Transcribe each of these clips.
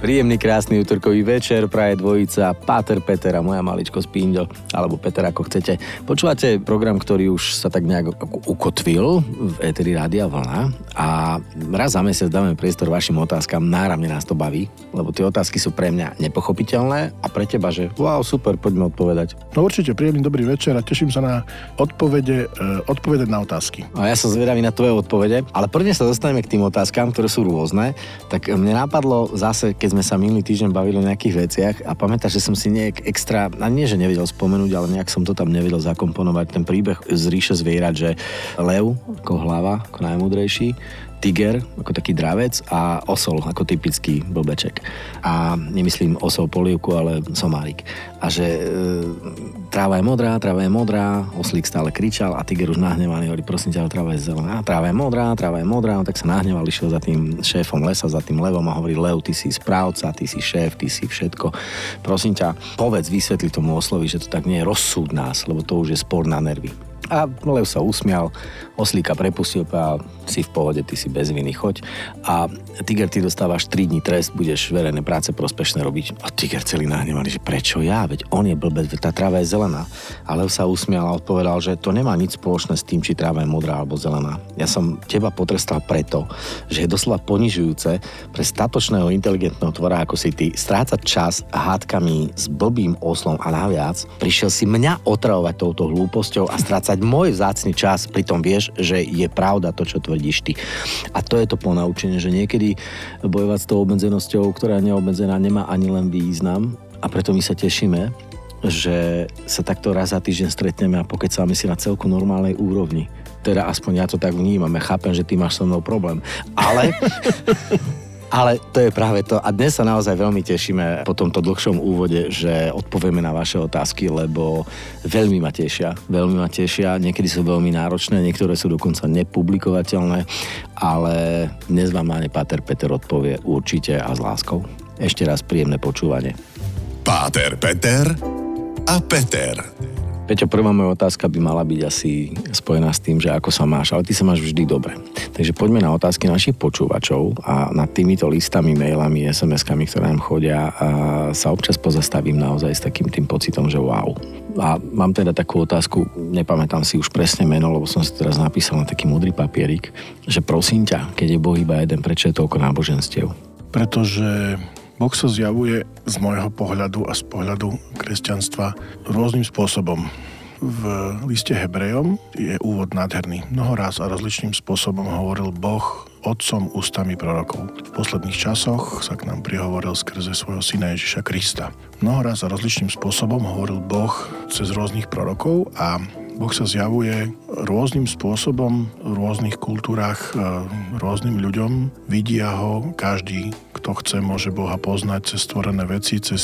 Príjemný, krásny útorkový večer, praje dvojica Páter Peter a moja maličko Spíndo, alebo Peter ako chcete. Počúvate program, ktorý už sa tak nejak ukotvil v Eteri Rádia Vlna a raz za mesiac dáme priestor vašim otázkam, náramne nás to baví, lebo tie otázky sú pre mňa nepochopiteľné a pre teba, že wow, super, poďme odpovedať. No určite, príjemný dobrý večer a teším sa na odpovede, odpovedať na otázky. A ja som zvedavý na tvoje odpovede, ale prvne sa dostaneme k tým otázkam, ktoré sú rôzne, tak mne napadlo zase, keď keď sme sa minulý týždeň bavili o nejakých veciach a pamätáš, že som si nejak extra, a nie, že nevedel spomenúť, ale nejak som to tam nevedel zakomponovať, ten príbeh z ríše zvierat, že lev ako hlava, ako najmudrejší, tiger, ako taký dravec a osol, ako typický blbeček. A nemyslím osol polievku, ale somárik. A že e, tráva je modrá, tráva je modrá, oslík stále kričal a tiger už nahnevaný hovorí, prosím ťa, tráva je zelená, tráva je modrá, tráva je modrá, no, tak sa nahneval, išiel za tým šéfom lesa, za tým levom a hovorí, lev, ty si správca, ty si šéf, ty si všetko. Prosím ťa, povedz, vysvetli tomu oslovi, že to tak nie je rozsúd nás, lebo to už je spor na nervy. A Lev sa usmial, oslíka prepustil a si v pohode, ty si bez viny, choď. A Tiger, ty dostávaš 3 dní trest, budeš verejné práce prospešné robiť. A Tiger celý nahnevaný, že prečo ja, veď on je blbec, tá tráva je zelená. A Lev sa usmial a odpovedal, že to nemá nič spoločné s tým, či tráva je modrá alebo zelená. Ja som teba potrestal preto, že je doslova ponižujúce pre statočného inteligentného tvora ako si ty strácať čas hádkami s blbým oslom a naviac prišiel si mňa otravovať touto hlúposťou a strácať strácať môj vzácny čas, pritom vieš, že je pravda to, čo tvrdíš ty. A to je to ponaučenie, že niekedy bojovať s tou obmedzenosťou, ktorá je neobmedzená, nemá ani len význam a preto my sa tešíme, že sa takto raz za týždeň stretneme a pokecáme si na celku normálnej úrovni. Teda aspoň ja to tak vnímam, ja chápem, že ty máš so mnou problém. Ale Ale to je práve to. A dnes sa naozaj veľmi tešíme po tomto dlhšom úvode, že odpovieme na vaše otázky, lebo veľmi ma tešia. Veľmi ma tešia. Niekedy sú veľmi náročné, niektoré sú dokonca nepublikovateľné, ale dnes vám na Páter Peter odpovie určite a s láskou. Ešte raz príjemné počúvanie. Páter Peter a Peter. Peťo, prvá moja otázka by mala byť asi spojená s tým, že ako sa máš, ale ty sa máš vždy dobre. Takže poďme na otázky našich počúvačov a nad týmito listami, mailami, SMS-kami, ktoré nám chodia a sa občas pozastavím naozaj s takým tým pocitom, že wow. A mám teda takú otázku, nepamätám si už presne meno, lebo som si teraz napísal na taký modrý papierik, že prosím ťa, keď je Boh iba jeden, prečo je toľko náboženstiev? Pretože Boh sa zjavuje z môjho pohľadu a z pohľadu kresťanstva rôznym spôsobom. V liste Hebrejom je úvod nádherný. Mnoho raz a rozličným spôsobom hovoril Boh otcom ústami prorokov. V posledných časoch sa k nám prihovoril skrze svojho syna Ježiša Krista. Mnoho raz a rozličným spôsobom hovoril Boh cez rôznych prorokov a Boh sa zjavuje rôznym spôsobom v rôznych kultúrach e, rôznym ľuďom. Vidia ho, každý, kto chce, môže Boha poznať cez stvorené veci, cez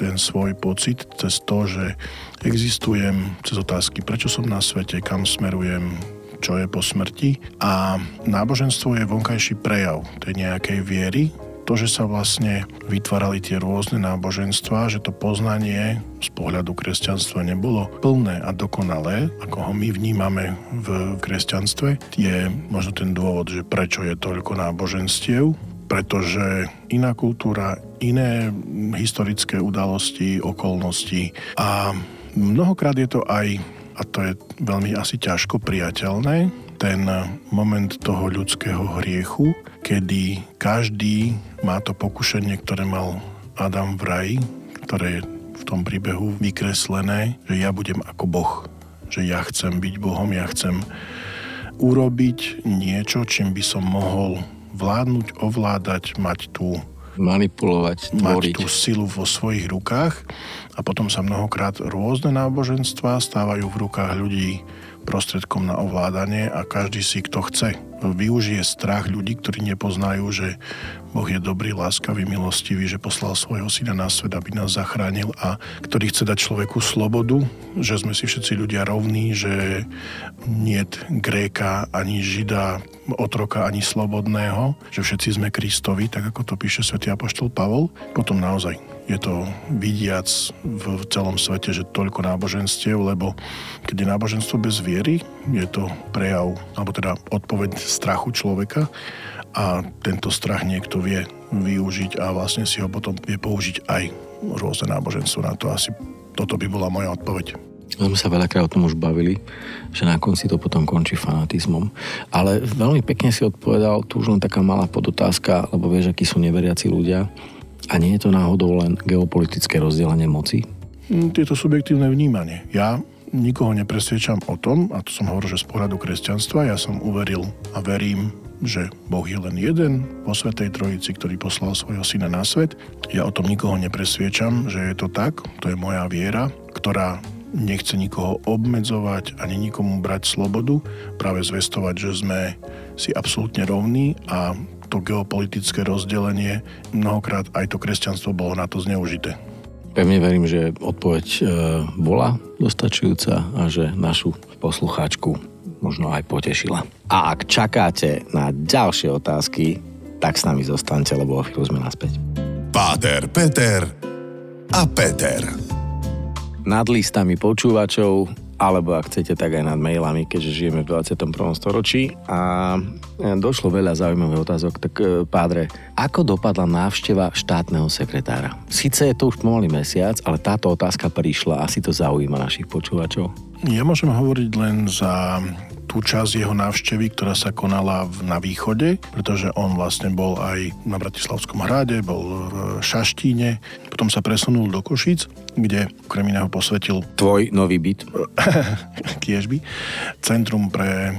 ten svoj pocit, cez to, že existujem, cez otázky, prečo som na svete, kam smerujem, čo je po smrti. A náboženstvo je vonkajší prejav tej nejakej viery, to, že sa vlastne vytvárali tie rôzne náboženstva, že to poznanie z pohľadu kresťanstva nebolo plné a dokonalé, ako ho my vnímame v kresťanstve, je možno ten dôvod, že prečo je toľko náboženstiev, pretože iná kultúra, iné historické udalosti, okolnosti a mnohokrát je to aj, a to je veľmi asi ťažko priateľné, ten moment toho ľudského hriechu, kedy každý má to pokušenie, ktoré mal Adam v raji, ktoré je v tom príbehu vykreslené, že ja budem ako Boh. Že ja chcem byť Bohom, ja chcem urobiť niečo, čím by som mohol vládnuť, ovládať, mať tú manipulovať, tvoriť. Mať tú silu vo svojich rukách a potom sa mnohokrát rôzne náboženstva stávajú v rukách ľudí prostredkom na ovládanie a každý si, kto chce, využije strach ľudí, ktorí nepoznajú, že Boh je dobrý, láskavý, milostivý, že poslal svojho syna na svet, aby nás zachránil a ktorý chce dať človeku slobodu, že sme si všetci ľudia rovní, že nie Gréka, ani Žida, otroka, ani slobodného, že všetci sme Kristovi, tak ako to píše svätý Apoštol Pavol, potom naozaj je to vidiac v celom svete, že toľko náboženstiev, lebo keď je náboženstvo bez viery, je to prejav, alebo teda odpoveď strachu človeka a tento strach niekto vie využiť a vlastne si ho potom vie použiť aj rôzne náboženstvo na to. Asi toto by bola moja odpoveď. Sme sa veľakrát o tom už bavili, že na konci to potom končí fanatizmom. Ale veľmi pekne si odpovedal, tu už len taká malá podotázka, lebo vieš, akí sú neveriaci ľudia. A nie je to náhodou len geopolitické rozdelenie moci? Hm, Tieto subjektívne vnímanie. Ja nikoho nepresviečam o tom, a to som hovoril, že z pohľadu kresťanstva, ja som uveril a verím že Boh je len jeden vo Svetej Trojici, ktorý poslal svojho syna na svet. Ja o tom nikoho nepresviečam, že je to tak. To je moja viera, ktorá nechce nikoho obmedzovať ani nikomu brať slobodu, práve zvestovať, že sme si absolútne rovní a to geopolitické rozdelenie, mnohokrát aj to kresťanstvo bolo na to zneužité. Pevne verím, že odpoveď e, bola dostačujúca a že našu poslucháčku možno aj potešila. A ak čakáte na ďalšie otázky, tak s nami zostaňte, lebo o chvíľu sme naspäť. Páter, Peter a Peter. Nad listami počúvačov alebo ak chcete, tak aj nad mailami, keďže žijeme v 21. storočí. A e, došlo veľa zaujímavých otázok. Tak e, pádre, ako dopadla návšteva štátneho sekretára? Sice je to už pomaly mesiac, ale táto otázka prišla. Asi to zaujíma našich počúvačov. Ja môžem hovoriť len za tú časť jeho návštevy, ktorá sa konala na východe, pretože on vlastne bol aj na Bratislavskom hrade, bol v Šaštíne, potom sa presunul do Košic, kde okrem iného posvetil Tvoj nový byt? Kiežby, Centrum pre e,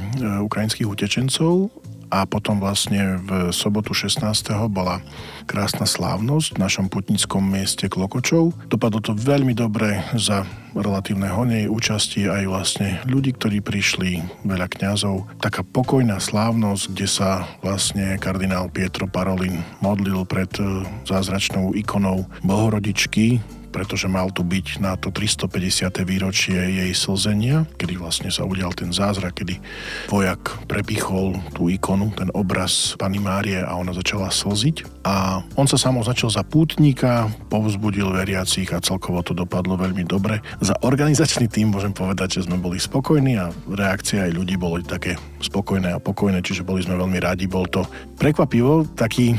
ukrajinských utečencov a potom vlastne v sobotu 16. bola krásna slávnosť v našom putnickom mieste Klokočov. Dopadlo to veľmi dobre za relatívne honej účasti aj vlastne ľudí, ktorí prišli, veľa kňazov. Taká pokojná slávnosť, kde sa vlastne kardinál Pietro Parolin modlil pred e, zázračnou ikonou Bohorodičky, pretože mal tu byť na to 350. výročie jej slzenia, kedy vlastne sa udial ten zázrak, kedy vojak prepichol tú ikonu, ten obraz Pany Márie a ona začala slziť. A on sa samo začal za pútnika, povzbudil veriacich a celkovo to dopadlo veľmi dobre. Za organizačný tým môžem povedať, že sme boli spokojní a reakcia aj ľudí boli také spokojné a pokojné, čiže boli sme veľmi radi. Bol to prekvapivo taký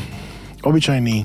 obyčajný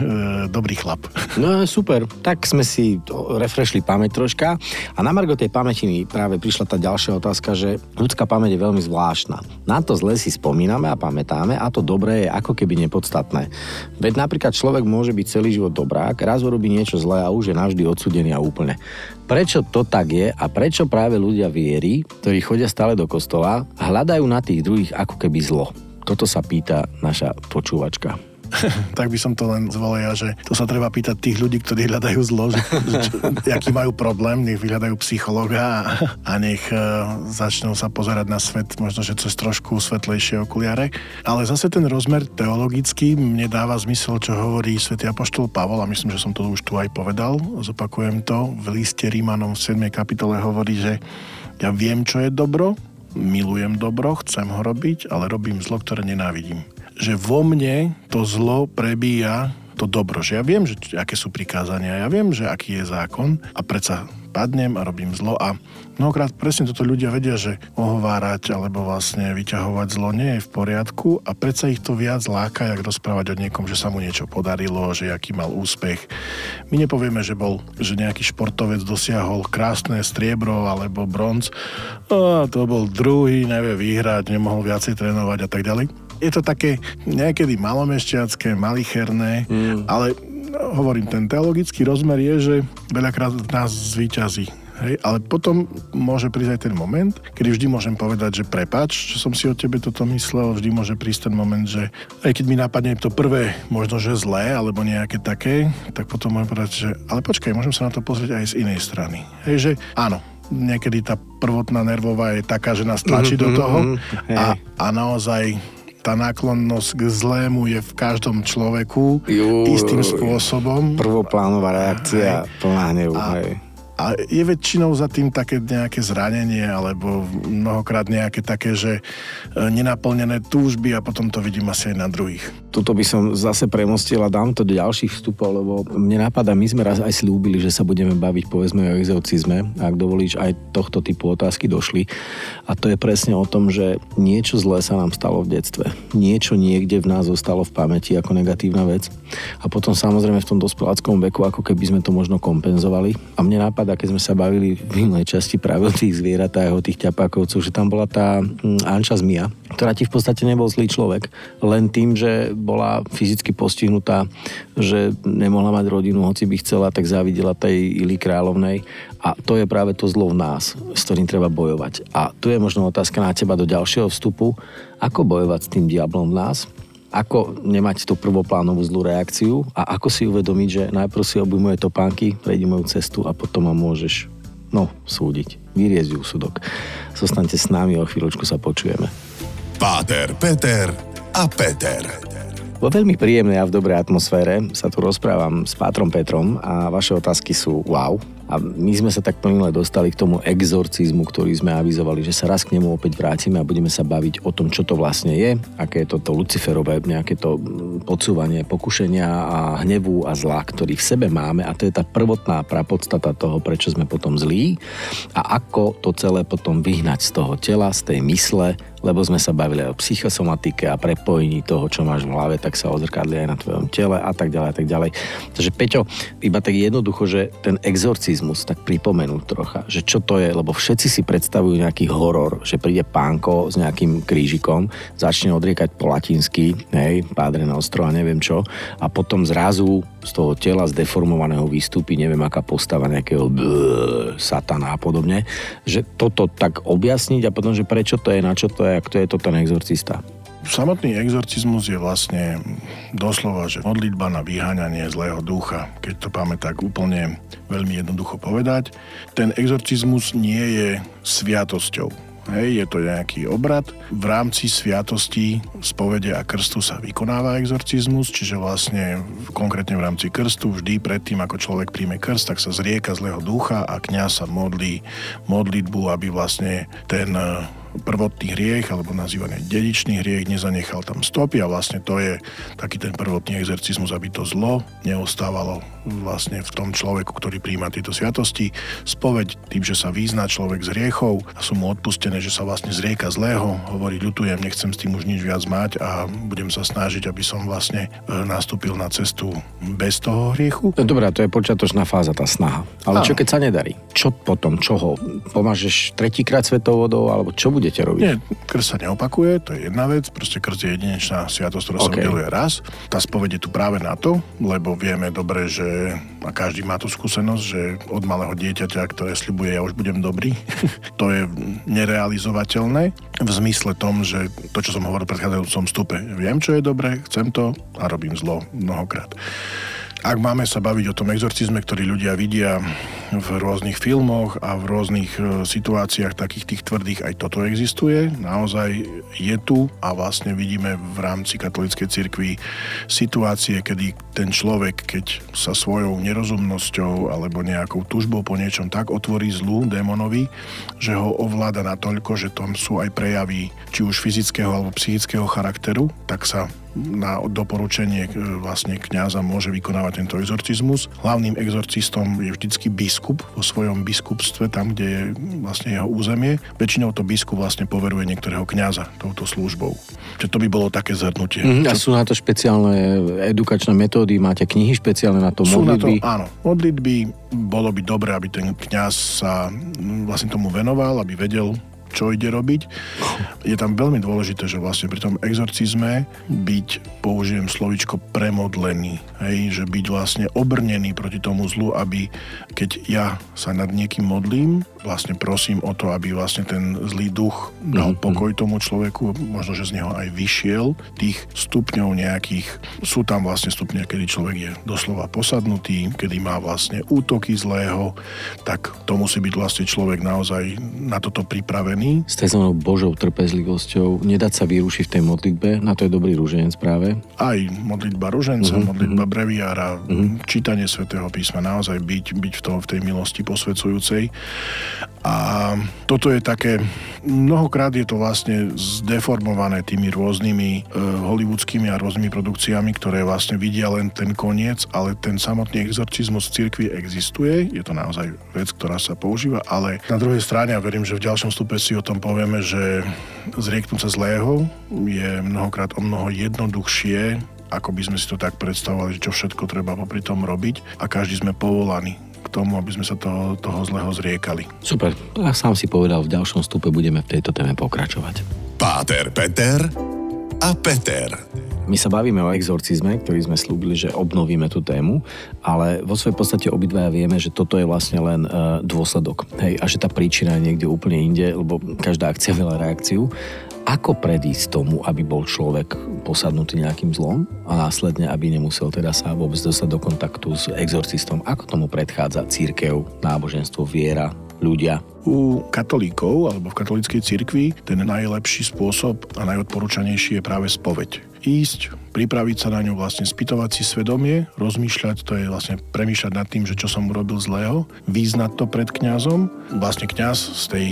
dobrý chlap. No super, tak sme si refreshli pamäť troška a na Margo tej pamäti mi práve prišla tá ďalšia otázka, že ľudská pamäť je veľmi zvláštna. Na to zle si spomíname a pamätáme a to dobré je ako keby nepodstatné. Veď napríklad človek môže byť celý život dobrák, raz urobí niečo zlé a už je navždy odsudený a úplne. Prečo to tak je a prečo práve ľudia vierí, ktorí chodia stále do kostola, hľadajú na tých druhých ako keby zlo? Toto sa pýta naša počúvačka. tak by som to len zvolil, že to sa treba pýtať tých ľudí, ktorí hľadajú zlo, že, že, aký majú problém, nech vyhľadajú psychologa a, a nech uh, začnú sa pozerať na svet možno, že cez trošku svetlejšie okuliare. Ale zase ten rozmer teologický mne dáva zmysel, čo hovorí svätý Apoštol Pavol a myslím, že som to už tu aj povedal, zopakujem to. V liste Rímanom v 7. kapitole hovorí, že ja viem, čo je dobro, milujem dobro, chcem ho robiť, ale robím zlo, ktoré nenávidím že vo mne to zlo prebíja to dobro. Že ja viem, že, aké sú prikázania, ja viem, že aký je zákon a predsa padnem a robím zlo a mnohokrát presne toto ľudia vedia, že ohovárať alebo vlastne vyťahovať zlo nie je v poriadku a predsa ich to viac láka, jak rozprávať o niekom, že sa mu niečo podarilo, že aký mal úspech. My nepovieme, že bol, že nejaký športovec dosiahol krásne striebro alebo bronz, a to bol druhý, nevie vyhrať, nemohol viacej trénovať a tak ďalej je to také niekedy malomešťacké, malicherné, mm. ale no, hovorím, ten teologický rozmer je, že veľakrát nás zvýťazí. Hej, ale potom môže prísť aj ten moment, kedy vždy môžem povedať, že prepač, že som si o tebe toto myslel, vždy môže prísť ten moment, že aj keď mi napadne to prvé, možno že zlé, alebo nejaké také, tak potom môžem povedať, že ale počkaj, môžem sa na to pozrieť aj z inej strany. Hej, že áno, niekedy tá prvotná nervová je taká, že nás tlačí mm-hmm, do mhm, toho mm-hmm, a, a naozaj tá náklonnosť k zlému je v každom človeku Jú, istým spôsobom. Prvoplánová reakcia plná hnevu. Hej. A je väčšinou za tým také nejaké zranenie alebo mnohokrát nejaké také, že e, nenaplnené túžby a potom to vidím asi aj na druhých. Tuto by som zase premostil a dám to do ďalších vstupov, lebo mne napadá, my sme raz aj slúbili, že sa budeme baviť povedzme o exorcizme. Ak dovolíš, aj tohto typu otázky došli. A to je presne o tom, že niečo zlé sa nám stalo v detstve. Niečo niekde v nás zostalo v pamäti ako negatívna vec. A potom samozrejme v tom dospeláckom veku, ako keby sme to možno kompenzovali. A mne napadá a keď sme sa bavili v minulej časti práve o tých zvieratách, o tých ťapákovcov, že tam bola tá hm, Anča Zmia, ktorá ti v podstate nebol zlý človek, len tým, že bola fyzicky postihnutá, že nemohla mať rodinu, hoci by chcela, tak závidela tej Ili Kráľovnej. A to je práve to zlo v nás, s ktorým treba bojovať. A tu je možno otázka na teba do ďalšieho vstupu, ako bojovať s tým diablom v nás, ako nemať tú prvoplánovú zlú reakciu a ako si uvedomiť, že najprv si obuj moje topánky, prejdi moju cestu a potom ma môžeš, no, súdiť. Vyriezť úsudok. Zostaňte s nami, o chvíľočku sa počujeme. Páter, Peter a Peter. Vo veľmi príjemnej a v dobrej atmosfére sa tu rozprávam s Pátrom Petrom a vaše otázky sú wow, a my sme sa tak plnile dostali k tomu exorcizmu, ktorý sme avizovali, že sa raz k nemu opäť vrátime a budeme sa baviť o tom, čo to vlastne je, aké je toto luciferové, nejaké to podsúvanie pokušenia a hnevu a zla, ktorý v sebe máme a to je tá prvotná prapodstata toho, prečo sme potom zlí a ako to celé potom vyhnať z toho tela, z tej mysle, lebo sme sa bavili o psychosomatike a prepojení toho, čo máš v hlave, tak sa ozrkadli aj na tvojom tele a tak ďalej a tak ďalej. Takže Peťo, iba tak jednoducho, že ten exorcizmus tak pripomenúť trocha, že čo to je, lebo všetci si predstavujú nejaký horor, že príde pánko s nejakým krížikom, začne odriekať po latinsky, hej, pádre na ostro a neviem čo, a potom zrazu z toho tela zdeformovaného vystúpi neviem aká postava nejakého blé, satana a podobne, že toto tak objasniť a potom, že prečo to je, na čo to je, a kto je to ten exorcista. Samotný exorcizmus je vlastne doslova, že modlitba na vyháňanie zlého ducha. Keď to máme tak úplne veľmi jednoducho povedať. Ten exorcizmus nie je sviatosťou. Hej, je to nejaký obrad. V rámci sviatosti, spovede a krstu sa vykonáva exorcizmus, čiže vlastne konkrétne v rámci krstu vždy predtým, ako človek príjme krst, tak sa zrieka zlého ducha a kňaz sa modlí modlitbu, aby vlastne ten prvotný hriech, alebo nazývaný dedičný hriech, nezanechal tam stopy a vlastne to je taký ten prvotný exercizmus, aby to zlo neostávalo vlastne v tom človeku, ktorý príjma tieto sviatosti. Spoveď tým, že sa význa človek z hriechov a sú mu odpustené, že sa vlastne zrieka zlého, hovorí, ľutujem, nechcem s tým už nič viac mať a budem sa snažiť, aby som vlastne e, nastúpil na cestu bez toho hriechu. Dobrá, to je počiatočná fáza, tá snaha. Ale čo keď sa nedarí? Čo potom? Čoho? Pomážeš tretíkrát svetou vodou? Alebo čo bude budete robiť? Nie, krst sa neopakuje, to je jedna vec, proste krst je jedinečná sviatosť, ktorá okay. sa udeluje raz. Tá spoveď je tu práve na to, lebo vieme dobre, že a každý má tú skúsenosť, že od malého dieťaťa, ktoré slibuje, ja už budem dobrý, to je nerealizovateľné v zmysle tom, že to, čo som hovoril v predchádzajúcom stupe, viem, čo je dobré, chcem to a robím zlo mnohokrát. Ak máme sa baviť o tom exorcizme, ktorý ľudia vidia v rôznych filmoch a v rôznych e, situáciách takých tých tvrdých, aj toto existuje. Naozaj je tu a vlastne vidíme v rámci katolíckej cirkvi situácie, kedy ten človek, keď sa svojou nerozumnosťou alebo nejakou tužbou po niečom tak otvorí zlu démonovi, že ho ovláda natoľko, že tam sú aj prejavy či už fyzického alebo psychického charakteru, tak sa na doporučenie e, vlastne kňaza môže vykonávať tento exorcizmus. Hlavným exorcistom je vždycky biskup vo svojom biskupstve, tam, kde je vlastne jeho územie. Väčšinou to biskup vlastne poveruje niektorého kňaza touto službou. Čiže to by bolo také zhrnutie. Mm, a sú na to špeciálne edukačné metódy, máte knihy špeciálne na to, sú modlitby? Na to, áno, modlitby. Bolo by dobré, aby ten kňaz sa vlastne tomu venoval, aby vedel, čo ide robiť. Je tam veľmi dôležité, že vlastne pri tom exorcizme byť, použijem slovičko, premodlený. Hej, že byť vlastne obrnený proti tomu zlu, aby keď ja sa nad niekým modlím vlastne prosím o to, aby vlastne ten zlý duch dal mm-hmm. pokoj tomu človeku, možno, že z neho aj vyšiel. Tých stupňov nejakých, sú tam vlastne stupne, kedy človek je doslova posadnutý, kedy má vlastne útoky zlého, tak to musí byť vlastne človek naozaj na toto pripravený. S tzv. Božou trpezlivosťou, nedať sa vyrušiť v tej modlitbe, na to je dobrý rúženec práve. Aj modlitba ruženca, mm-hmm. modlitba breviára, mm-hmm. čítanie svätého písma, naozaj byť, byť v, tom, v tej milosti posvedzujúcej. A toto je také, mnohokrát je to vlastne zdeformované tými rôznymi e, hollywoodskými a rôznymi produkciami, ktoré vlastne vidia len ten koniec, ale ten samotný exorcizmus v cirkvi existuje, je to naozaj vec, ktorá sa používa, ale na druhej strane, ja verím, že v ďalšom stupe si o tom povieme, že zrieknúť sa zlého je mnohokrát o mnoho jednoduchšie, ako by sme si to tak predstavovali, čo všetko treba popri tom robiť. A každý sme povolaní tomu, aby sme sa toho, toho zlého zriekali. Super. A sám si povedal, v ďalšom stupe budeme v tejto téme pokračovať. Páter Peter a Peter. My sa bavíme o exorcizme, ktorý sme slúbili, že obnovíme tú tému, ale vo svojej podstate obidvaja vieme, že toto je vlastne len uh, dôsledok. Hej, a že tá príčina je niekde úplne inde, lebo každá akcia veľa reakciu. Ako predísť tomu, aby bol človek posadnutý nejakým zlom a následne, aby nemusel teda sa vôbec dostať do kontaktu s exorcistom? Ako tomu predchádza církev, náboženstvo, viera, ľudia? U katolíkov alebo v katolíckej cirkvi ten najlepší spôsob a najodporúčanejší je práve spoveď. Ísť, pripraviť sa na ňu, vlastne spýtovať si svedomie, rozmýšľať, to je vlastne premýšľať nad tým, že čo som urobil zlého, význať to pred kňazom. Vlastne kňaz z tej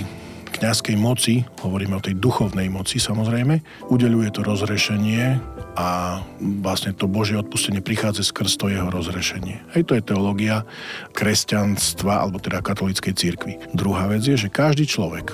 kňazskej moci, hovoríme o tej duchovnej moci samozrejme, udeluje to rozrešenie a vlastne to Božie odpustenie prichádza skrz to jeho rozrešenie. Hej, to je teológia kresťanstva, alebo teda katolíckej cirkvi. Druhá vec je, že každý človek,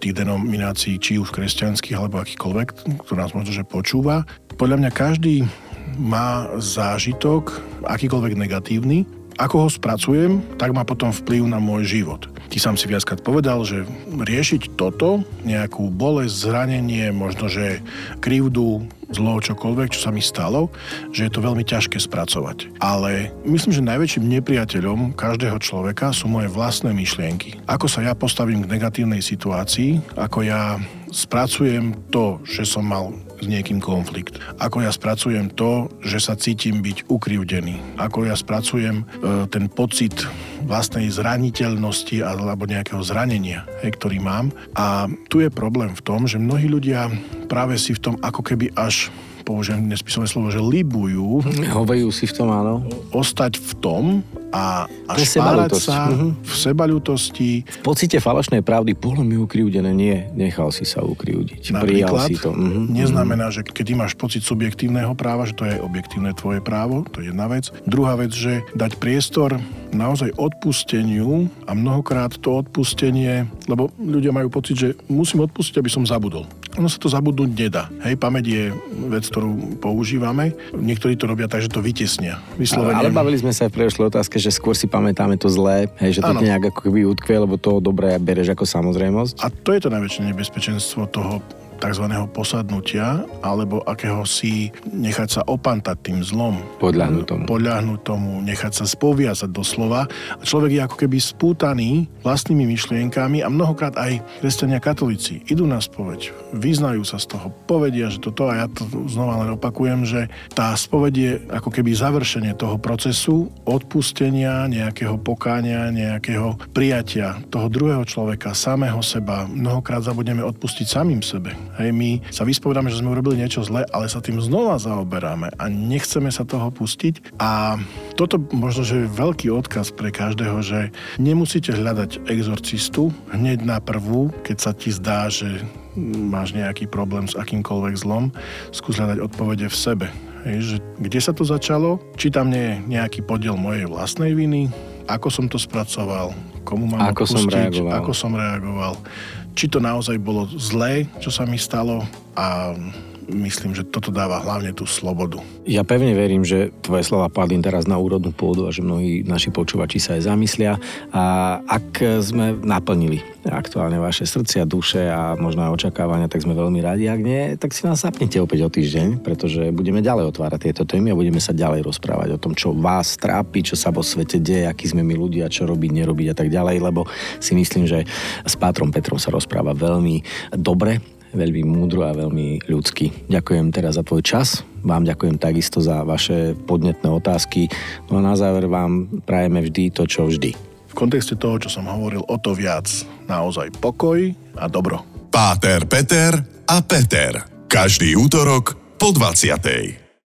tých denominácií, či už kresťanských alebo akýkoľvek, ktorý nás možno že počúva. Podľa mňa každý má zážitok, akýkoľvek negatívny, ako ho spracujem, tak má potom vplyv na môj život. Ty sám si viackrát povedal, že riešiť toto, nejakú bolesť, zranenie, možno že krivdu, zlo, čokoľvek, čo sa mi stalo, že je to veľmi ťažké spracovať. Ale myslím, že najväčším nepriateľom každého človeka sú moje vlastné myšlienky. Ako sa ja postavím k negatívnej situácii, ako ja spracujem to, že som mal s niekým konflikt. Ako ja spracujem to, že sa cítim byť ukrivdený. Ako ja spracujem e, ten pocit vlastnej zraniteľnosti alebo nejakého zranenia, hej, ktorý mám. A tu je problém v tom, že mnohí ľudia práve si v tom ako keby až použijem nespisové slovo, že libujú. Hovajú si v tom, áno. Ostať v tom a, a špárať sa uh-huh. v sebaľutosti. V pocite falošnej pravdy, bolo mi ukrivdené, nie, nechal si sa ukriúdiť. Prijal si to. Uh-huh. Neznamená, že keď máš pocit subjektívneho práva, že to je objektívne tvoje právo, to je jedna vec. Druhá vec, že dať priestor naozaj odpusteniu a mnohokrát to odpustenie, lebo ľudia majú pocit, že musím odpustiť, aby som zabudol. Ono sa to zabudnúť nedá. Hej, pamäť je vec, ktorú používame. Niektorí to robia tak, že to vytesnia. Vyslovene. Ale, ale bavili sme sa aj v predošlej otázke, že skôr si pamätáme to zlé, hej, že to nejak ako keby utkve, lebo to dobré bereš ako samozrejmosť. A to je to najväčšie nebezpečenstvo toho tzv. posadnutia alebo akéhosi nechať sa opantať tým zlom. Podľahnúť tomu. Podľahnúť tomu, nechať sa spoviazať doslova. A človek je ako keby spútaný vlastnými myšlienkami a mnohokrát aj kresťania katolíci idú na spoveď, vyznajú sa z toho, povedia, že toto a ja to znova len opakujem, že tá spoveď je ako keby završenie toho procesu odpustenia, nejakého pokáňa, nejakého prijatia toho druhého človeka, samého seba. Mnohokrát zabudneme odpustiť samým sebe. Hej, my sa vyspovedáme, že sme urobili niečo zlé, ale sa tým znova zaoberáme a nechceme sa toho pustiť. A toto možno, že je veľký odkaz pre každého, že nemusíte hľadať exorcistu hneď na prvú, keď sa ti zdá, že máš nejaký problém s akýmkoľvek zlom, skús hľadať odpovede v sebe. Hej, že kde sa to začalo, či tam nie je nejaký podiel mojej vlastnej viny, ako som to spracoval, komu mám ako odpustiť, som reagoval. ako som reagoval či to naozaj bolo zlé, čo sa mi stalo a myslím, že toto dáva hlavne tú slobodu. Ja pevne verím, že tvoje slova padli teraz na úrodnú pôdu a že mnohí naši počúvači sa aj zamyslia. A ak sme naplnili aktuálne vaše srdcia, duše a možno aj očakávania, tak sme veľmi radi. Ak nie, tak si nás zapnite opäť o týždeň, pretože budeme ďalej otvárať tieto témy a budeme sa ďalej rozprávať o tom, čo vás trápi, čo sa vo svete deje, akí sme my ľudia, čo robiť, nerobiť a tak ďalej, lebo si myslím, že s Pátrom Petrom sa rozpráva veľmi dobre veľmi múdro a veľmi ľudský. Ďakujem teraz za tvoj čas, vám ďakujem takisto za vaše podnetné otázky, no a na záver vám prajeme vždy to, čo vždy. V kontexte toho, čo som hovoril, o to viac naozaj pokoj a dobro. Páter, Peter a Peter. Každý útorok po 20.